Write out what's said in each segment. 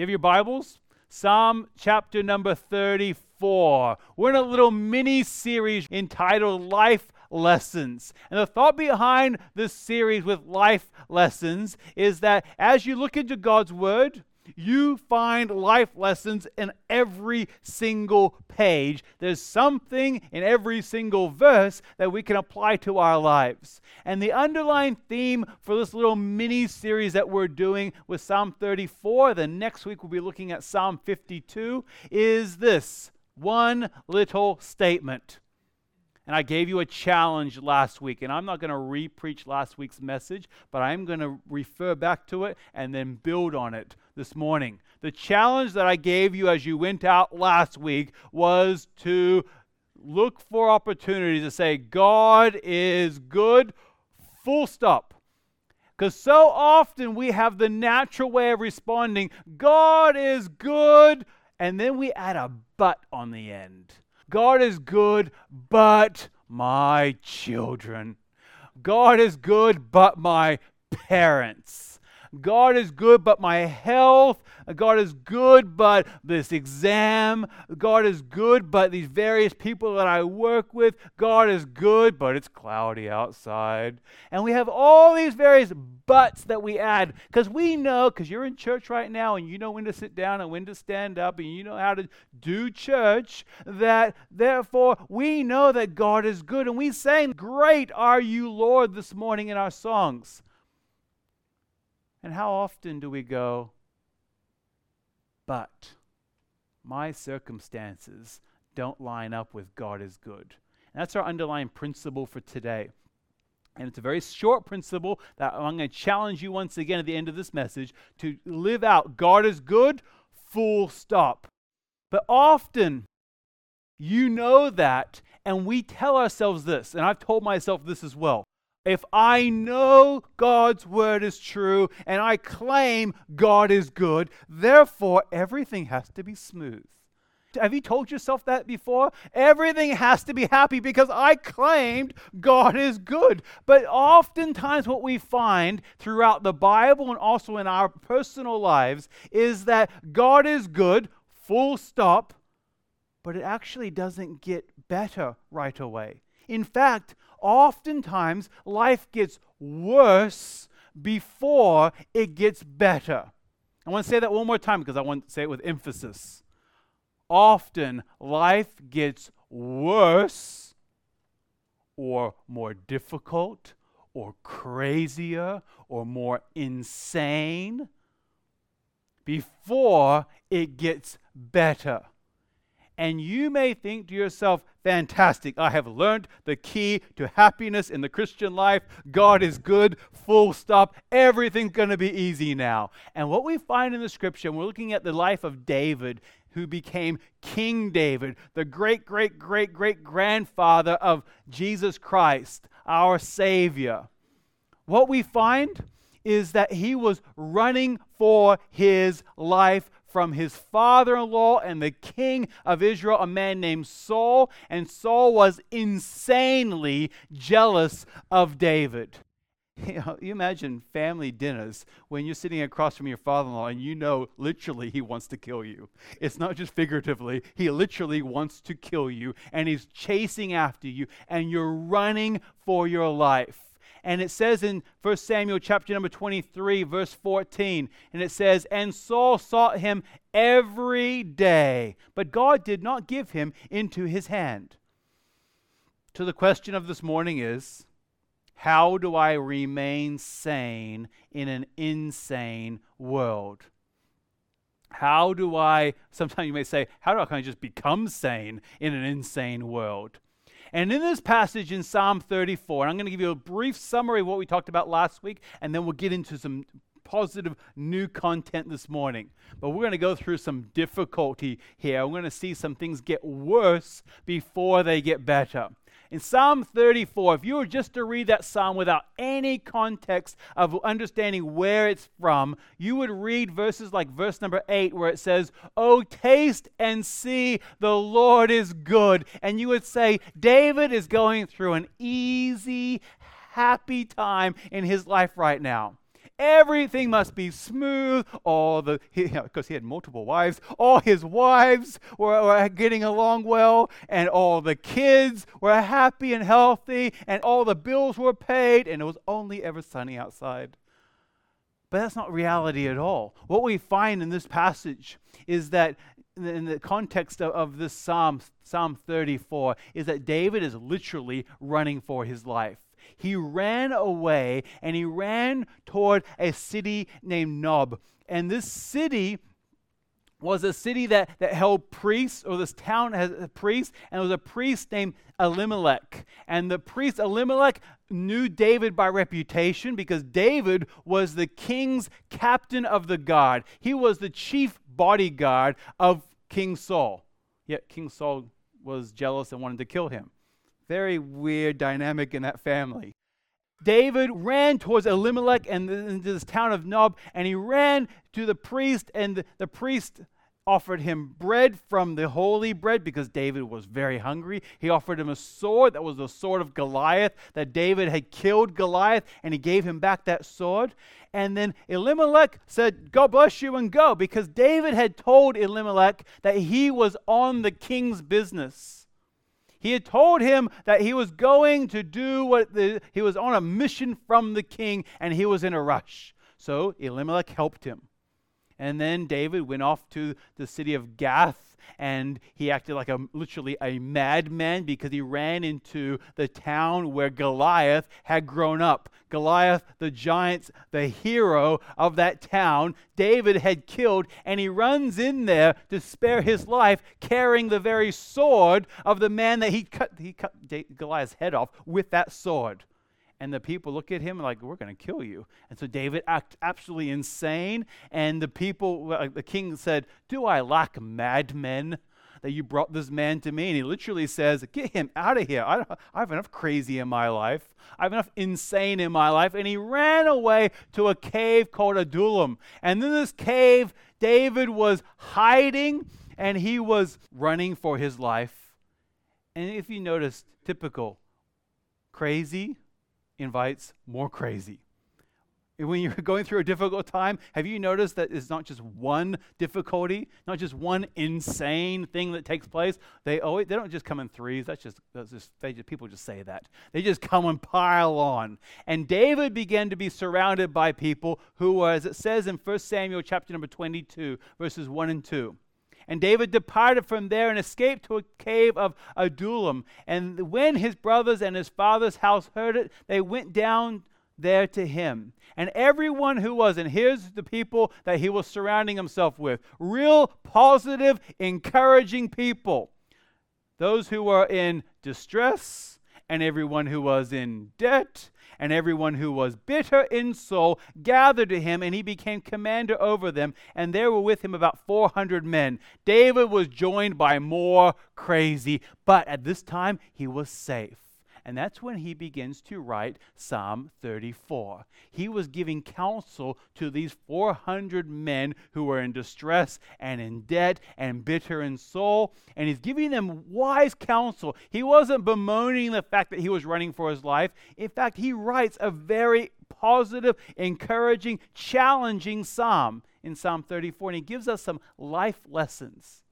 you have your Bibles? Psalm chapter number 34. We're in a little mini series entitled Life Lessons. And the thought behind this series with life lessons is that as you look into God's Word, you find life lessons in every single page. There's something in every single verse that we can apply to our lives. And the underlying theme for this little mini series that we're doing with Psalm 34, the next week we'll be looking at Psalm 52, is this one little statement. And I gave you a challenge last week, and I'm not going to re preach last week's message, but I'm going to refer back to it and then build on it this morning. The challenge that I gave you as you went out last week was to look for opportunities to say, God is good, full stop. Because so often we have the natural way of responding, God is good, and then we add a but on the end. God is good, but my children. God is good, but my parents. God is good, but my health. God is good, but this exam. God is good, but these various people that I work with. God is good, but it's cloudy outside. And we have all these various buts that we add because we know, because you're in church right now and you know when to sit down and when to stand up and you know how to do church, that therefore we know that God is good. And we sang, Great are you, Lord, this morning in our songs. And how often do we go, but my circumstances don't line up with God is good? And that's our underlying principle for today. And it's a very short principle that I'm going to challenge you once again at the end of this message to live out God is good, full stop. But often, you know that, and we tell ourselves this, and I've told myself this as well if I know God's word is true and I claim God is good, therefore everything has to be smooth. Have you told yourself that before? Everything has to be happy because I claimed God is good. But oftentimes, what we find throughout the Bible and also in our personal lives is that God is good, full stop, but it actually doesn't get better right away. In fact, oftentimes life gets worse before it gets better. I want to say that one more time because I want to say it with emphasis. Often life gets worse or more difficult or crazier or more insane before it gets better. And you may think to yourself, fantastic, I have learned the key to happiness in the Christian life. God is good, full stop. Everything's going to be easy now. And what we find in the scripture, we're looking at the life of David, who became King David, the great, great, great, great grandfather of Jesus Christ, our Savior. What we find is that he was running for his life from his father in law and the king of Israel, a man named Saul. And Saul was insanely jealous of David. You, know, you imagine family dinners when you're sitting across from your father in law and you know literally he wants to kill you. It's not just figuratively, he literally wants to kill you and he's chasing after you and you're running for your life. And it says in 1 Samuel chapter number 23, verse 14, and it says, And Saul sought him every day, but God did not give him into his hand. So the question of this morning is how do I remain sane in an insane world? How do I, sometimes you may say, how do I kind of just become sane in an insane world? And in this passage in Psalm 34, I'm going to give you a brief summary of what we talked about last week, and then we'll get into some positive new content this morning. But we're going to go through some difficulty here. We're going to see some things get worse before they get better. In Psalm 34, if you were just to read that psalm without any context of understanding where it's from, you would read verses like verse number 8, where it says, Oh, taste and see the Lord is good. And you would say, David is going through an easy, happy time in his life right now. Everything must be smooth. All the, because he, he, had multiple wives, all his wives were, were getting along well, and all the kids were happy and healthy, and all the bills were paid, and it was only ever sunny outside. But that's not reality at all. What we find in this passage is that in the context of, of this Psalm, Psalm 34, is that David is literally running for his life. He ran away and he ran toward a city named Nob. And this city was a city that, that held priests, or this town has a priest, and it was a priest named Elimelech. And the priest Elimelech knew David by reputation because David was the king's captain of the guard. He was the chief bodyguard of King Saul. Yet King Saul was jealous and wanted to kill him. Very weird dynamic in that family. David ran towards Elimelech and into this town of Nob, and he ran to the priest, and the, the priest offered him bread from the holy bread because David was very hungry. He offered him a sword that was the sword of Goliath, that David had killed Goliath, and he gave him back that sword. And then Elimelech said, God bless you and go, because David had told Elimelech that he was on the king's business. He had told him that he was going to do what the, he was on a mission from the king and he was in a rush. So Elimelech helped him. And then David went off to the city of Gath and he acted like a literally a madman because he ran into the town where Goliath had grown up. Goliath, the giant, the hero of that town, David had killed, and he runs in there to spare his life, carrying the very sword of the man that he cut, he cut Goliath's head off with that sword and the people look at him like we're going to kill you. And so david acted absolutely insane and the people uh, the king said do i lack madmen that you brought this man to me? And he literally says get him out of here. I, I have enough crazy in my life. I have enough insane in my life. And he ran away to a cave called adullam. And in this cave david was hiding and he was running for his life. And if you notice typical crazy invites more crazy. When you're going through a difficult time, have you noticed that it's not just one difficulty, not just one insane thing that takes place? They always they don't just come in threes. That's just, that's just they just people just say that. They just come and pile on. And David began to be surrounded by people who were, as it says in 1 Samuel chapter number 22, verses 1 and 2. And David departed from there and escaped to a cave of Adullam. And when his brothers and his father's house heard it, they went down there to him. And everyone who was, and here's the people that he was surrounding himself with real, positive, encouraging people. Those who were in distress, and everyone who was in debt, and everyone who was bitter in soul gathered to him, and he became commander over them. And there were with him about 400 men. David was joined by more crazy, but at this time he was safe. And that's when he begins to write Psalm 34. He was giving counsel to these 400 men who were in distress and in debt and bitter in soul. And he's giving them wise counsel. He wasn't bemoaning the fact that he was running for his life. In fact, he writes a very positive, encouraging, challenging psalm in Psalm 34. And he gives us some life lessons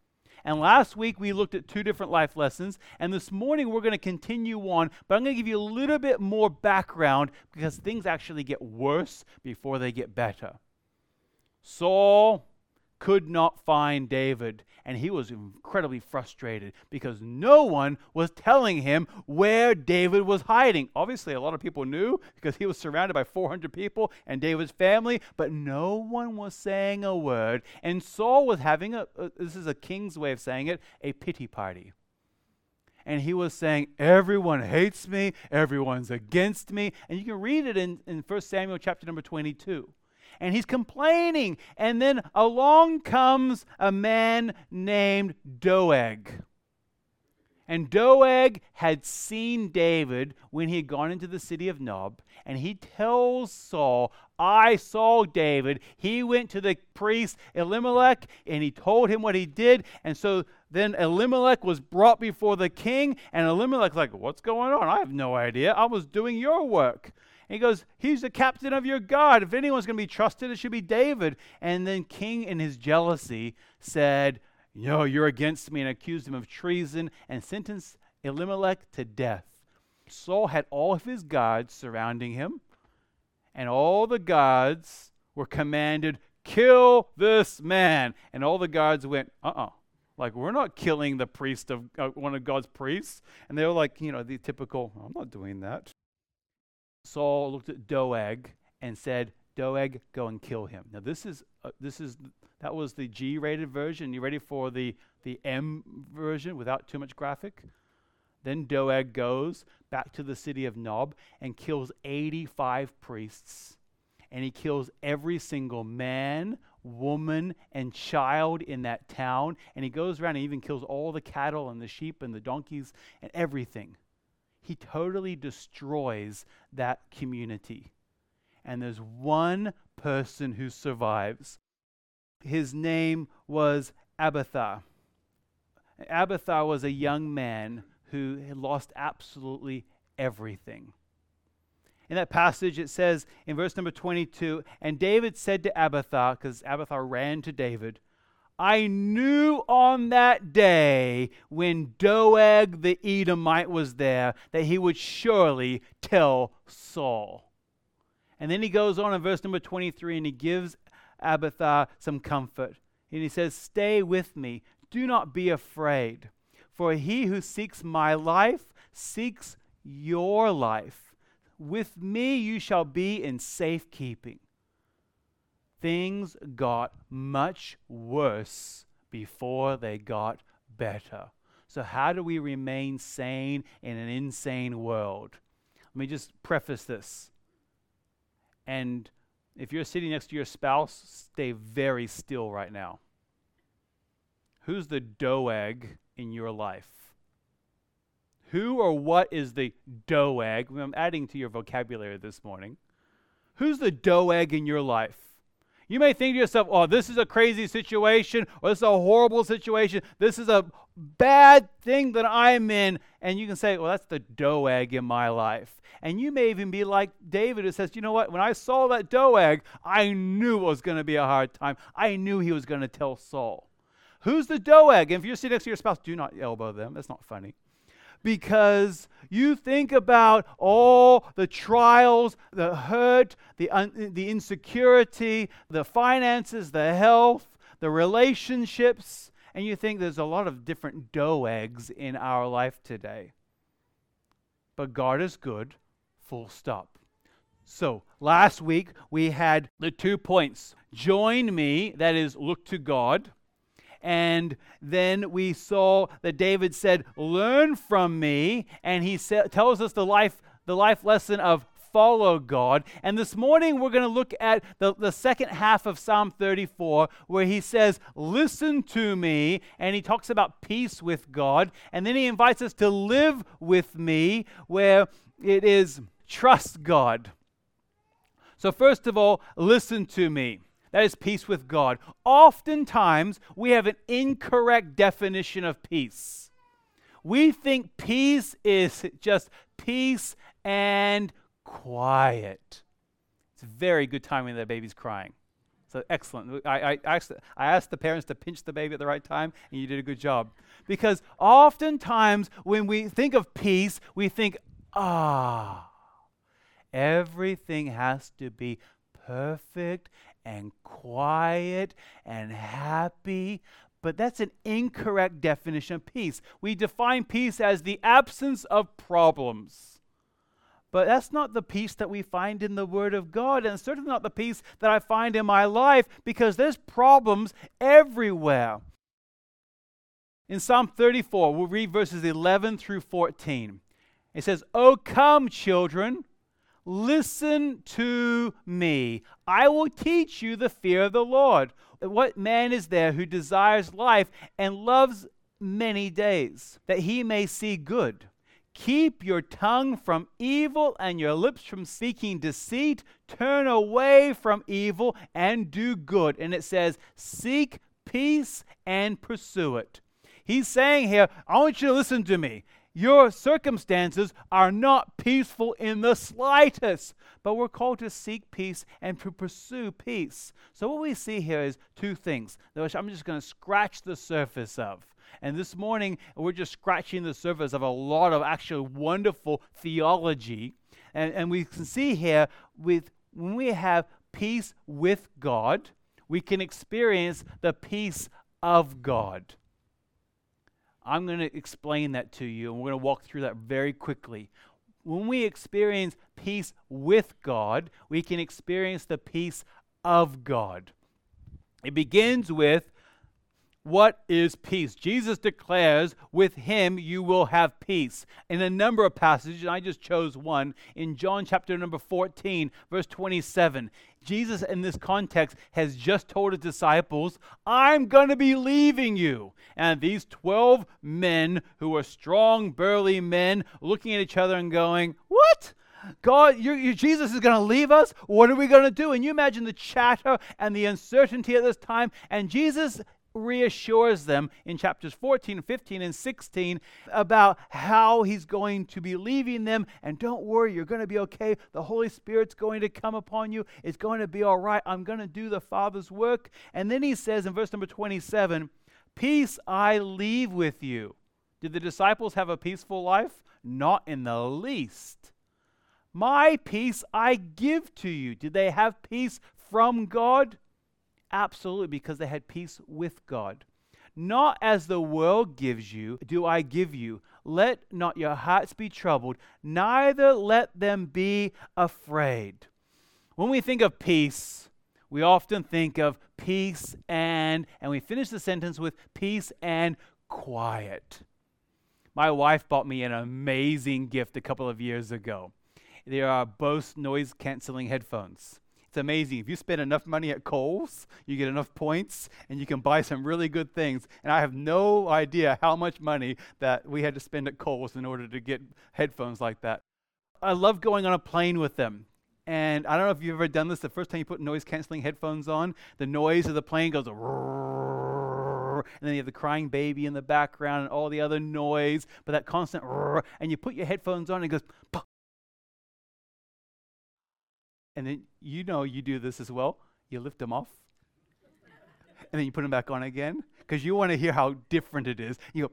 and last week we looked at two different life lessons. And this morning we're going to continue on, but I'm going to give you a little bit more background because things actually get worse before they get better. Saul could not find David, and he was incredibly frustrated because no one was telling him where David was hiding. Obviously, a lot of people knew because he was surrounded by 400 people and David's family, but no one was saying a word. And Saul was having a, this is a king's way of saying it, a pity party and he was saying, Everyone hates me, everyone's against me. And you can read it in, in 1 Samuel chapter number 22 and he's complaining. And then along comes a man named Doeg. And Doeg had seen David when he had gone into the city of Nob, and he tells Saul, I saw David. He went to the priest Elimelech and he told him what he did. And so then Elimelech was brought before the king, and Elimelech's like, What's going on? I have no idea. I was doing your work. And he goes, He's the captain of your guard. If anyone's going to be trusted, it should be David. And then King, in his jealousy, said, No, you're against me, and accused him of treason and sentenced Elimelech to death. Saul had all of his guards surrounding him, and all the guards were commanded, Kill this man. And all the guards went, Uh uh-uh. uh like, we're not killing the priest of uh, one of God's priests. And they were like, you know, the typical, I'm not doing that. Saul looked at Doeg and said, Doeg, go and kill him. Now, this is, uh, this is, that was the G rated version. You ready for the, the M version without too much graphic? Then Doeg goes back to the city of Nob and kills 85 priests. And he kills every single man, woman, and child in that town. And he goes around and even kills all the cattle and the sheep and the donkeys and everything. He totally destroys that community. And there's one person who survives. His name was Abiathar. Abiathar was a young man who had lost absolutely everything. In that passage, it says in verse number 22 And David said to Abiathar, because Abiathar ran to David, I knew on that day when Doeg the Edomite was there that he would surely tell Saul. And then he goes on in verse number 23 and he gives Abiathar some comfort. And he says, Stay with me, do not be afraid, for he who seeks my life seeks your life. With me you shall be in safekeeping. Things got much worse before they got better. So, how do we remain sane in an insane world? Let me just preface this. And if you're sitting next to your spouse, stay very still right now. Who's the Doeg in your life? Who or what is the Doeg? I'm adding to your vocabulary this morning. Who's the Doeg in your life? You may think to yourself, oh, this is a crazy situation, or this is a horrible situation. This is a bad thing that I'm in. And you can say, well, that's the Doeg in my life. And you may even be like David who says, you know what? When I saw that Doeg, I knew it was going to be a hard time. I knew he was going to tell Saul. Who's the Doeg? And if you're sitting next to your spouse, do not elbow them. That's not funny because you think about all the trials, the hurt, the, un- the insecurity, the finances, the health, the relationships, and you think there's a lot of different Doegs in our life today. But God is good, full stop. So, last week we had the two points join me, that is, look to God, and then we saw that David said, Learn from me. And he sa- tells us the life, the life lesson of follow God. And this morning we're going to look at the, the second half of Psalm 34, where he says, Listen to me. And he talks about peace with God. And then he invites us to live with me, where it is trust God. So, first of all, listen to me. That is peace with God. Oftentimes, we have an incorrect definition of peace. We think peace is just peace and quiet. It's very good timing that baby's crying. So excellent. I, I, asked, I asked the parents to pinch the baby at the right time, and you did a good job. Because oftentimes, when we think of peace, we think, ah, everything has to be perfect and quiet and happy. But that's an incorrect definition of peace. We define peace as the absence of problems. But that's not the peace that we find in the Word of God, and certainly not the peace that I find in my life because there's problems everywhere. In Psalm 34, we'll read verses 11 through 14. It says, Oh, come, children, Listen to me. I will teach you the fear of the Lord. What man is there who desires life and loves many days, that he may see good? Keep your tongue from evil and your lips from speaking deceit. Turn away from evil and do good. And it says, Seek peace and pursue it. He's saying here, I want you to listen to me. Your circumstances are not peaceful in the slightest, but we're called to seek peace and to pursue peace. So, what we see here is two things, which I'm just going to scratch the surface of. And this morning, we're just scratching the surface of a lot of actually wonderful theology. And, and we can see here with when we have peace with God, we can experience the peace of God. I'm going to explain that to you, and we're going to walk through that very quickly. When we experience peace with God, we can experience the peace of God. It begins with what is peace? Jesus declares, with him you will have peace. In a number of passages, I just chose one. In John chapter number 14, verse 27, Jesus, in this context, has just told his disciples, I'm going to be leaving you. And these 12 men, who are strong, burly men, looking at each other and going, What? God, you, you, Jesus is going to leave us. What are we going to do? And you imagine the chatter and the uncertainty at this time. And Jesus reassures them in chapters 14, 15, and 16 about how he's going to be leaving them. And don't worry, you're going to be okay. The Holy Spirit's going to come upon you. It's going to be all right. I'm going to do the Father's work. And then he says in verse number 27 Peace I leave with you. Did the disciples have a peaceful life? Not in the least. My peace I give to you. Did they have peace from God? Absolutely, because they had peace with God. Not as the world gives you, do I give you. Let not your hearts be troubled, neither let them be afraid. When we think of peace, we often think of peace and, and we finish the sentence with peace and quiet. My wife bought me an amazing gift a couple of years ago. They are Bose noise canceling headphones. It's amazing. If you spend enough money at Kohl's, you get enough points and you can buy some really good things. And I have no idea how much money that we had to spend at Kohl's in order to get headphones like that. I love going on a plane with them. And I don't know if you've ever done this. The first time you put noise canceling headphones on, the noise of the plane goes, and then you have the crying baby in the background and all the other noise, but that constant, and you put your headphones on and it goes, and then you know you do this as well. You lift them off, and then you put them back on again because you want to hear how different it is. You go,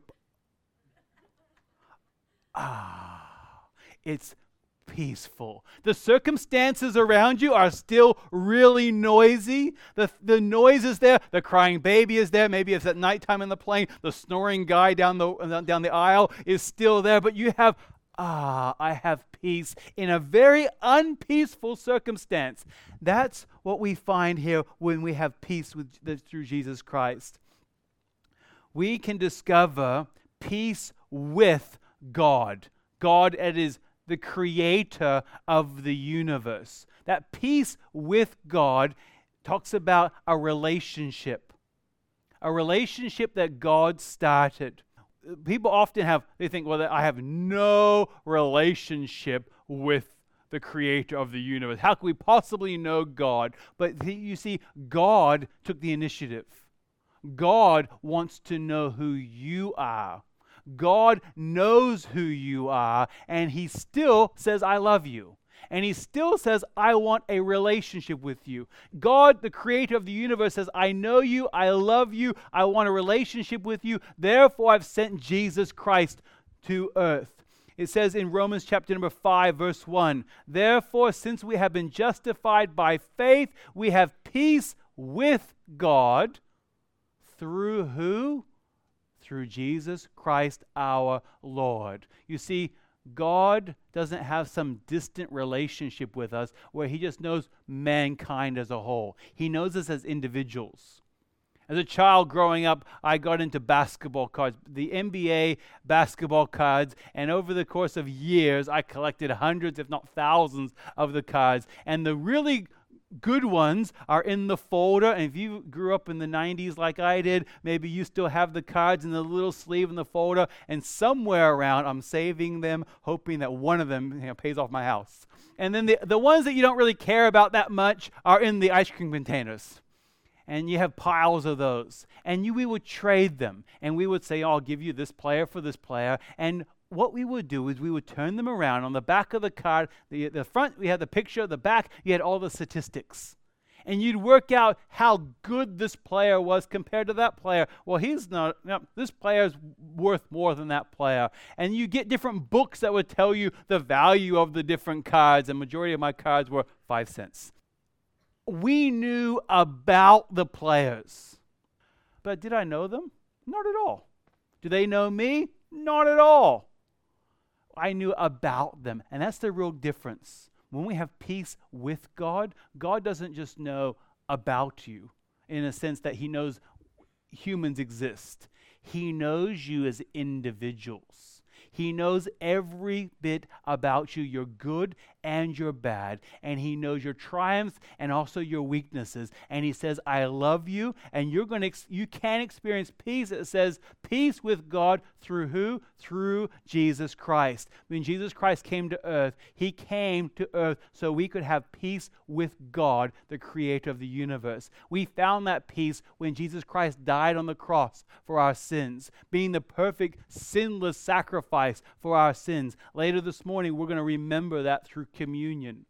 ah, it's peaceful. The circumstances around you are still really noisy. The, the noise is there. The crying baby is there. Maybe it's at nighttime in the plane. The snoring guy down the, down the aisle is still there. But you have ah, I have peace in a very unpeaceful circumstance. That's what we find here when we have peace with, through Jesus Christ. We can discover peace with God. God it is the creator of the universe. That peace with God talks about a relationship. A relationship that God started people often have, they think, well, I have no relationship with the creator of the universe. How can we possibly know God? But you see, God took the initiative. God wants to know who you are. God knows who you are, and He still says, I love you. And he still says, I want a relationship with you. God, the creator of the universe, says, I know you, I love you, I want a relationship with you. Therefore, I've sent Jesus Christ to earth. It says in Romans chapter number 5, verse 1 Therefore, since we have been justified by faith, we have peace with God through who? Through Jesus Christ our Lord. You see, God doesn't have some distant relationship with us where He just knows mankind as a whole. He knows us as individuals. As a child growing up, I got into basketball cards, the NBA basketball cards, and over the course of years, I collected hundreds, if not thousands, of the cards. And the really good ones are in the folder. And if you grew up in the 90s like I did, maybe you still have the cards in the little sleeve in the folder. And somewhere around, I'm saving them, hoping that one of them you know, pays off my house. And then the, the ones that you don't really care about that much are in the ice cream containers. And you have piles of those. And you, we would trade them. And we would say, oh, I'll give you this player for this player. And what we would do is we would turn them around. On the back of the card, the, the front, we had the picture, the back, you had all the statistics. And you'd work out how good this player was compared to that player. Well, he's not, no, this player's worth more than that player. And you get different books that would tell you the value of the different cards. And majority of my cards were five cents. We knew about the players. But did I know them? Not at all. Do they know me? Not at all. I knew about them. And that's the real difference. When we have peace with God, God doesn't just know about you in a sense that He knows humans exist, He knows you as individuals. He knows every bit about you, your good and your bad. And He knows your triumphs and also your weaknesses. And He says, I love you. And you're going to, ex- you can experience peace. It says, peace with God through who? Through Jesus Christ. When Jesus Christ came to earth, He came to earth so we could have peace with God, the creator of the universe. We found that peace when Jesus Christ died on the cross for our sins, being the perfect, sinless sacrifice sacrifice for our sins. Later this morning, we're going to remember that through communion,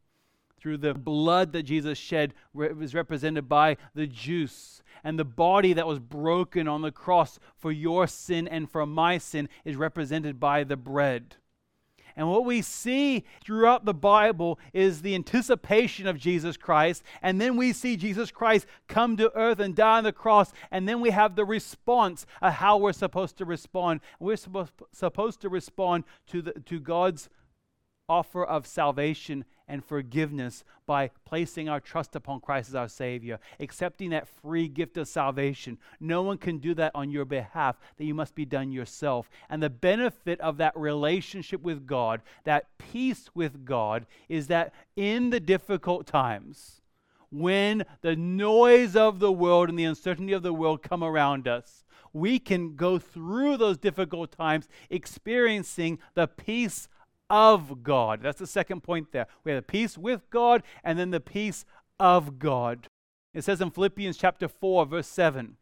through the blood that Jesus shed, was represented by the juice. And the body that was broken on the cross for your sin and for my sin is represented by the bread. And what we see throughout the Bible is the anticipation of Jesus Christ. And then we see Jesus Christ come to earth and die on the cross. And then we have the response of how we're supposed to respond. We're supposed, to respond to, the, to God's offer of salvation and forgiveness by placing our trust upon Christ as our Savior, accepting that free gift of salvation. No one can do that on your behalf, that you must be done yourself. And the benefit of that relationship with God, that peace with God, is that in the difficult times, when the noise of the world and the uncertainty of the world come around us, we can go through those difficult times experiencing the peace of God. That's the second point there. We have the peace with God and then the peace of God. It says in Philippians chapter 4, verse 7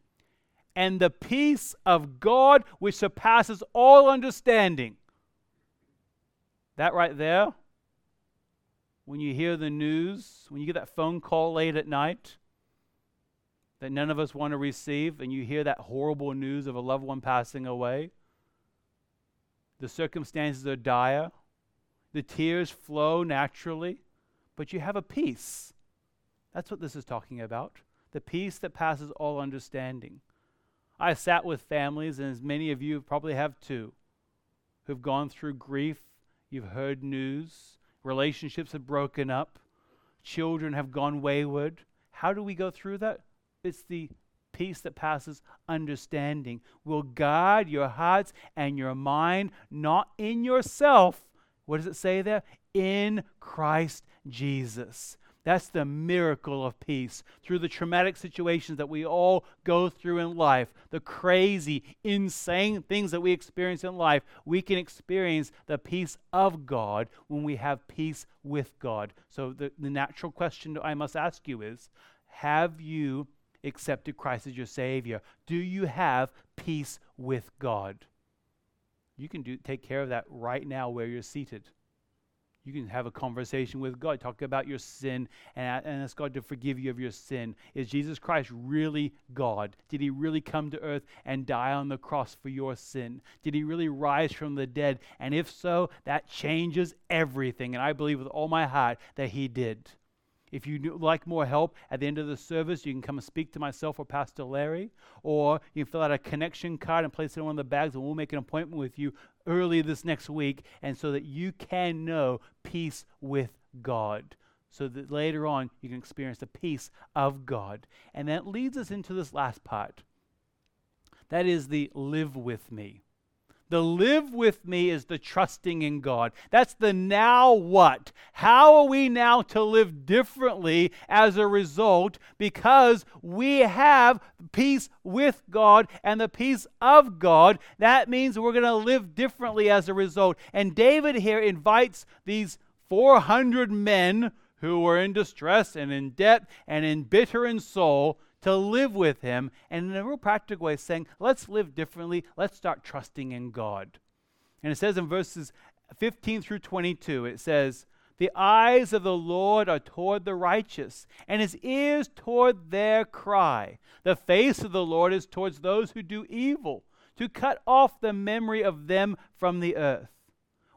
And the peace of God which surpasses all understanding. That right there, when you hear the news, when you get that phone call late at night that none of us want to receive, and you hear that horrible news of a loved one passing away, the circumstances are dire the tears flow naturally, but you have a peace. That's what this is talking about the peace that passes all understanding. I sat with families, and as many of you probably have too, who've gone through grief. You've heard news. Relationships have broken up. Children have gone wayward. How do we go through that? It's the peace that passes understanding will guard your hearts and your mind, not in yourself, what does it say there? In Christ Jesus. That's the miracle of peace. Through the traumatic situations that we all go through in life, the crazy, insane things that we experience in life, we can experience the peace of God when we have peace with God. So, the, the natural question I must ask you is Have you accepted Christ as your Savior? Do you have peace with God? You can do, take care of that right now where you're seated. You can have a conversation with God, talk about your sin, and, and ask God to forgive you of your sin. Is Jesus Christ really God? Did he really come to earth and die on the cross for your sin? Did he really rise from the dead? And if so, that changes everything. And I believe with all my heart that he did. If you'd like more help at the end of the service, you can come and speak to myself or Pastor Larry, or you can fill out a connection card and place it in one of the bags, and we'll make an appointment with you early this next week, and so that you can know peace with God. So that later on you can experience the peace of God. And that leads us into this last part. That is the live with me. The live with me is the trusting in God. That's the now what. How are we now to live differently as a result? Because we have peace with God and the peace of God. That means we're going to live differently as a result. And David here invites these 400 men who were in distress and in debt and in bitter in soul to live with Him, and in a real practical way, saying, let's live differently. Let's start trusting in God. And it says in verses 15 through 22, it says, The eyes of the Lord are toward the righteous, and his ears toward their cry. The face of the Lord is towards those who do evil, to cut off the memory of them from the earth.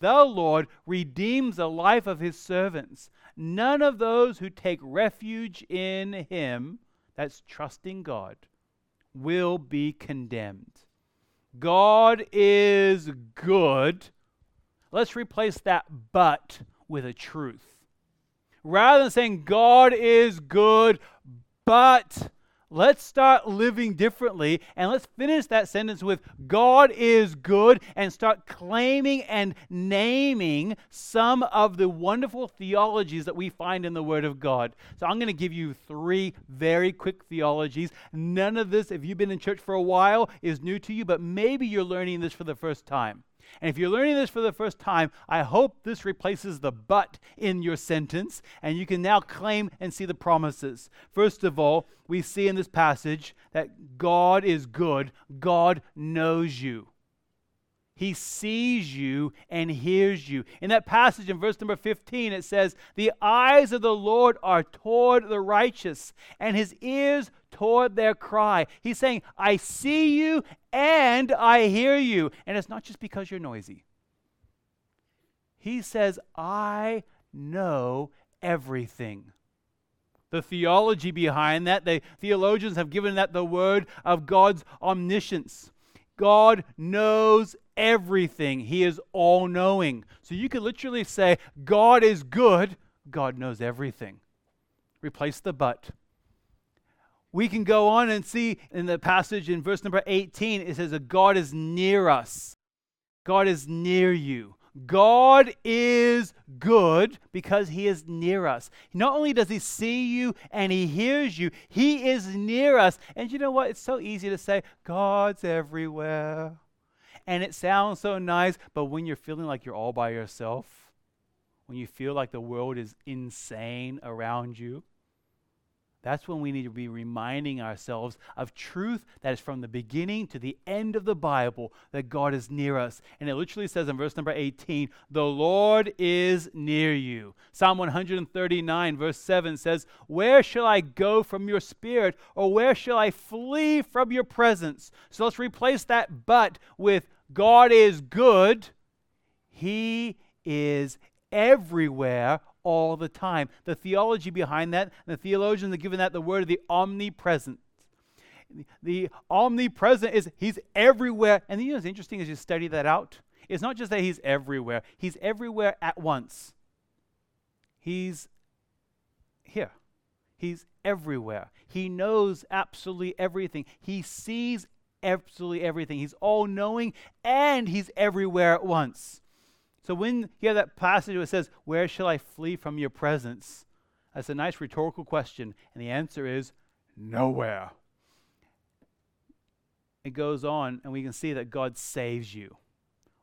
The Lord redeems the life of his servants. None of those who take refuge in him, that's trusting God, will be condemned. God is good. Let's replace that but with a truth. Rather than saying God is good, but Let's start living differently and let's finish that sentence with God is good and start claiming and naming some of the wonderful theologies that we find in the Word of God. So I'm going to give you three very quick theologies. None of this, if you've been in church for a while, is new to you, but maybe you're learning this for the first time. And if you're learning this for the first time, I hope this replaces the but in your sentence and you can now claim and see the promises. First of all, we see in this passage that God is good, God knows you. He sees you and hears you. In that passage in verse number 15, it says, The eyes of the Lord are toward the righteous, and his ears toward their cry. He's saying, I see you and I hear you. And it's not just because you're noisy. He says, I know everything. The theology behind that, the theologians have given that the word of God's omniscience. God knows everything. He is all knowing. So you could literally say, God is good, God knows everything. Replace the but. We can go on and see in the passage in verse number 18, it says that God is near us. God is near you. God is good because he is near us. Not only does he see you and he hears you, he is near us. And you know what? It's so easy to say, God's everywhere. And it sounds so nice, but when you're feeling like you're all by yourself, when you feel like the world is insane around you, that's when we need to be reminding ourselves of truth that is from the beginning to the end of the Bible that God is near us. And it literally says in verse number 18, The Lord is near you. Psalm 139, verse 7 says, Where shall I go from your spirit, or where shall I flee from your presence? So let's replace that but with God is good. He is everywhere all the time. The theology behind that, the theologians have given that the word of the omnipresent. The omnipresent is he's everywhere. And you know what's interesting as you study that out? It's not just that he's everywhere, he's everywhere at once. He's here. He's everywhere. He knows absolutely everything. He sees absolutely everything. He's all knowing and he's everywhere at once. So when you have that passage where it says, Where shall I flee from your presence? That's a nice rhetorical question. And the answer is nowhere. It goes on, and we can see that God saves you.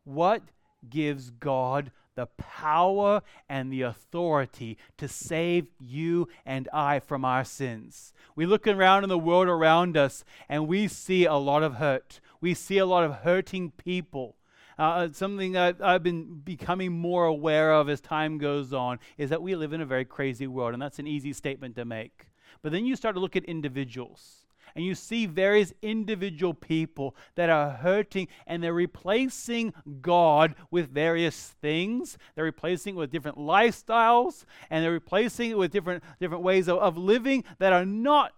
What gives God the power and the authority to save you and I from our sins? We look around in the world around us, and we see a lot of hurt. We see a lot of hurting people. Uh, uh, something that I've been becoming more aware of as time goes on is that we live in a very crazy world, and that's an easy statement to make. But then you start to look at individuals and you see various individual people that are hurting and they're replacing God with various things. They're replacing it with different lifestyles and they're replacing it with different, different ways of, of living that are not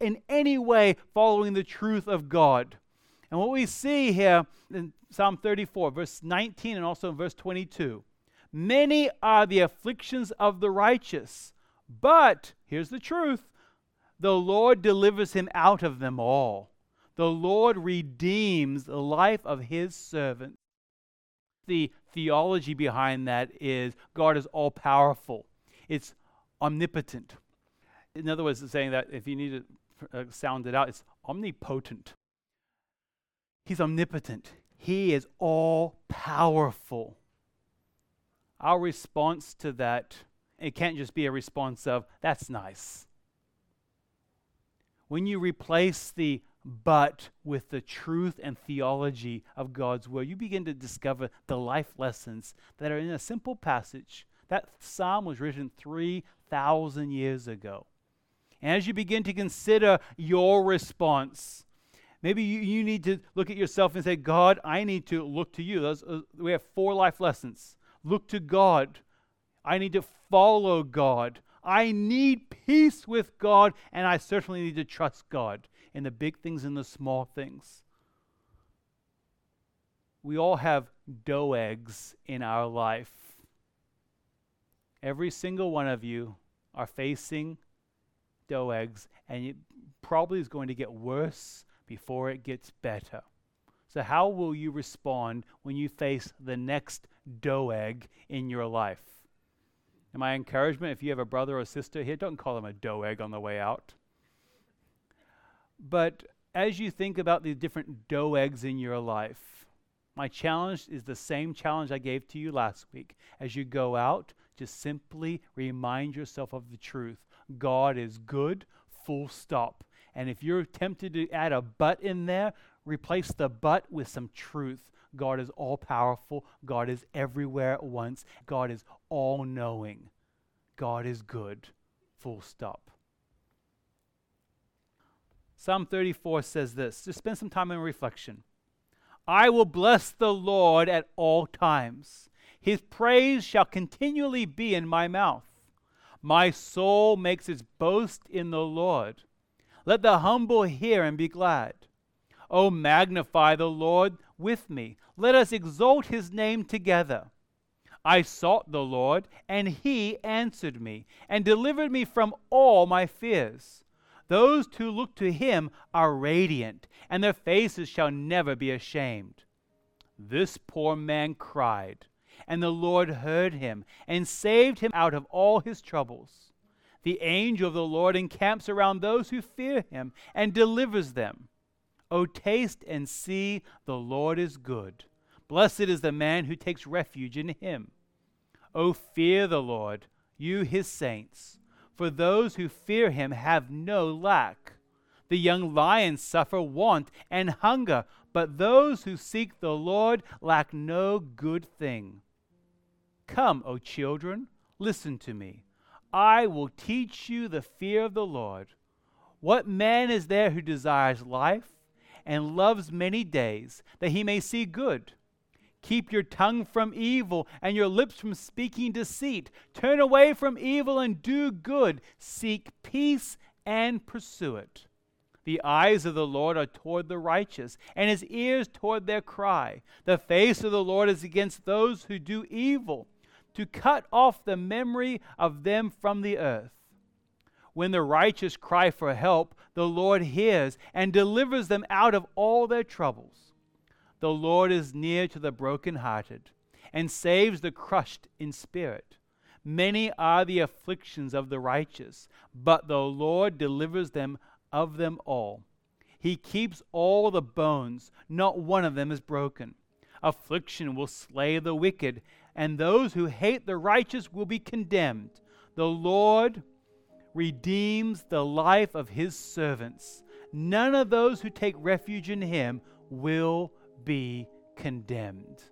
in any way following the truth of God. And what we see here in Psalm 34, verse 19, and also in verse 22 many are the afflictions of the righteous, but here's the truth the Lord delivers him out of them all. The Lord redeems the life of his servant. The theology behind that is God is all powerful, it's omnipotent. In other words, it's saying that if you need to uh, sound it out, it's omnipotent. He's omnipotent. He is all powerful. Our response to that, it can't just be a response of, that's nice. When you replace the but with the truth and theology of God's will, you begin to discover the life lessons that are in a simple passage. That psalm was written 3,000 years ago. And as you begin to consider your response, maybe you, you need to look at yourself and say, God, I need to look to you. Those, uh, we have four life lessons. Look to God. I need to follow God. I need peace with God, and I certainly need to trust God in the big things and the small things. We all have Doegs in our life. Every single one of you are facing Doegs, and it probably is going to get worse before it gets better. So, how will you respond when you face the next Doeg in your life? And my encouragement if you have a brother or sister here, don't call them a Doeg on the way out. But as you think about the different Doegs in your life, my challenge is the same challenge I gave to you last week. As you go out, just simply remind yourself of the truth. God is good, full stop. And if you're tempted to add a but in there, replace the but with some truth. God is all powerful. God is everywhere at once. God is all knowing. God is good. Full stop. Psalm 34 says this. Just spend some time in reflection. I will bless the Lord at all times. His praise shall continually be in my mouth. My soul makes its boast in the Lord. Let the humble hear and be glad. O magnify the Lord with me. Let us exalt his name together. I sought the Lord, and he answered me, and delivered me from all my fears. Those who look to him are radiant, and their faces shall never be ashamed. This poor man cried, and the Lord heard him and saved him out of all his troubles. The angel of the Lord encamps around those who fear him and delivers them. O taste and see the Lord is good. Blessed is the man who takes refuge in him. O fear the Lord, you his saints for those who fear him have no lack. The young lions suffer want and hunger, but those who seek the Lord lack no good thing. Come, O children, listen to me. I will teach you the fear of the Lord. What man is there who desires life and loves many days, that he may see good? Keep your tongue from evil and your lips from speaking deceit. Turn away from evil and do good. Seek peace and pursue it. The eyes of the Lord are toward the righteous, and his ears toward their cry. The face of the Lord is against those who do evil, to cut off the memory of them from the earth. When the righteous cry for help, the Lord hears and delivers them out of all their troubles. The Lord is near to the brokenhearted and saves the crushed in spirit. Many are the afflictions of the righteous, but the Lord delivers them of them all. He keeps all the bones, not one of them is broken. Affliction will slay the wicked, and those who hate the righteous will be condemned. The Lord redeems the life of his servants. None of those who take refuge in him will be condemned.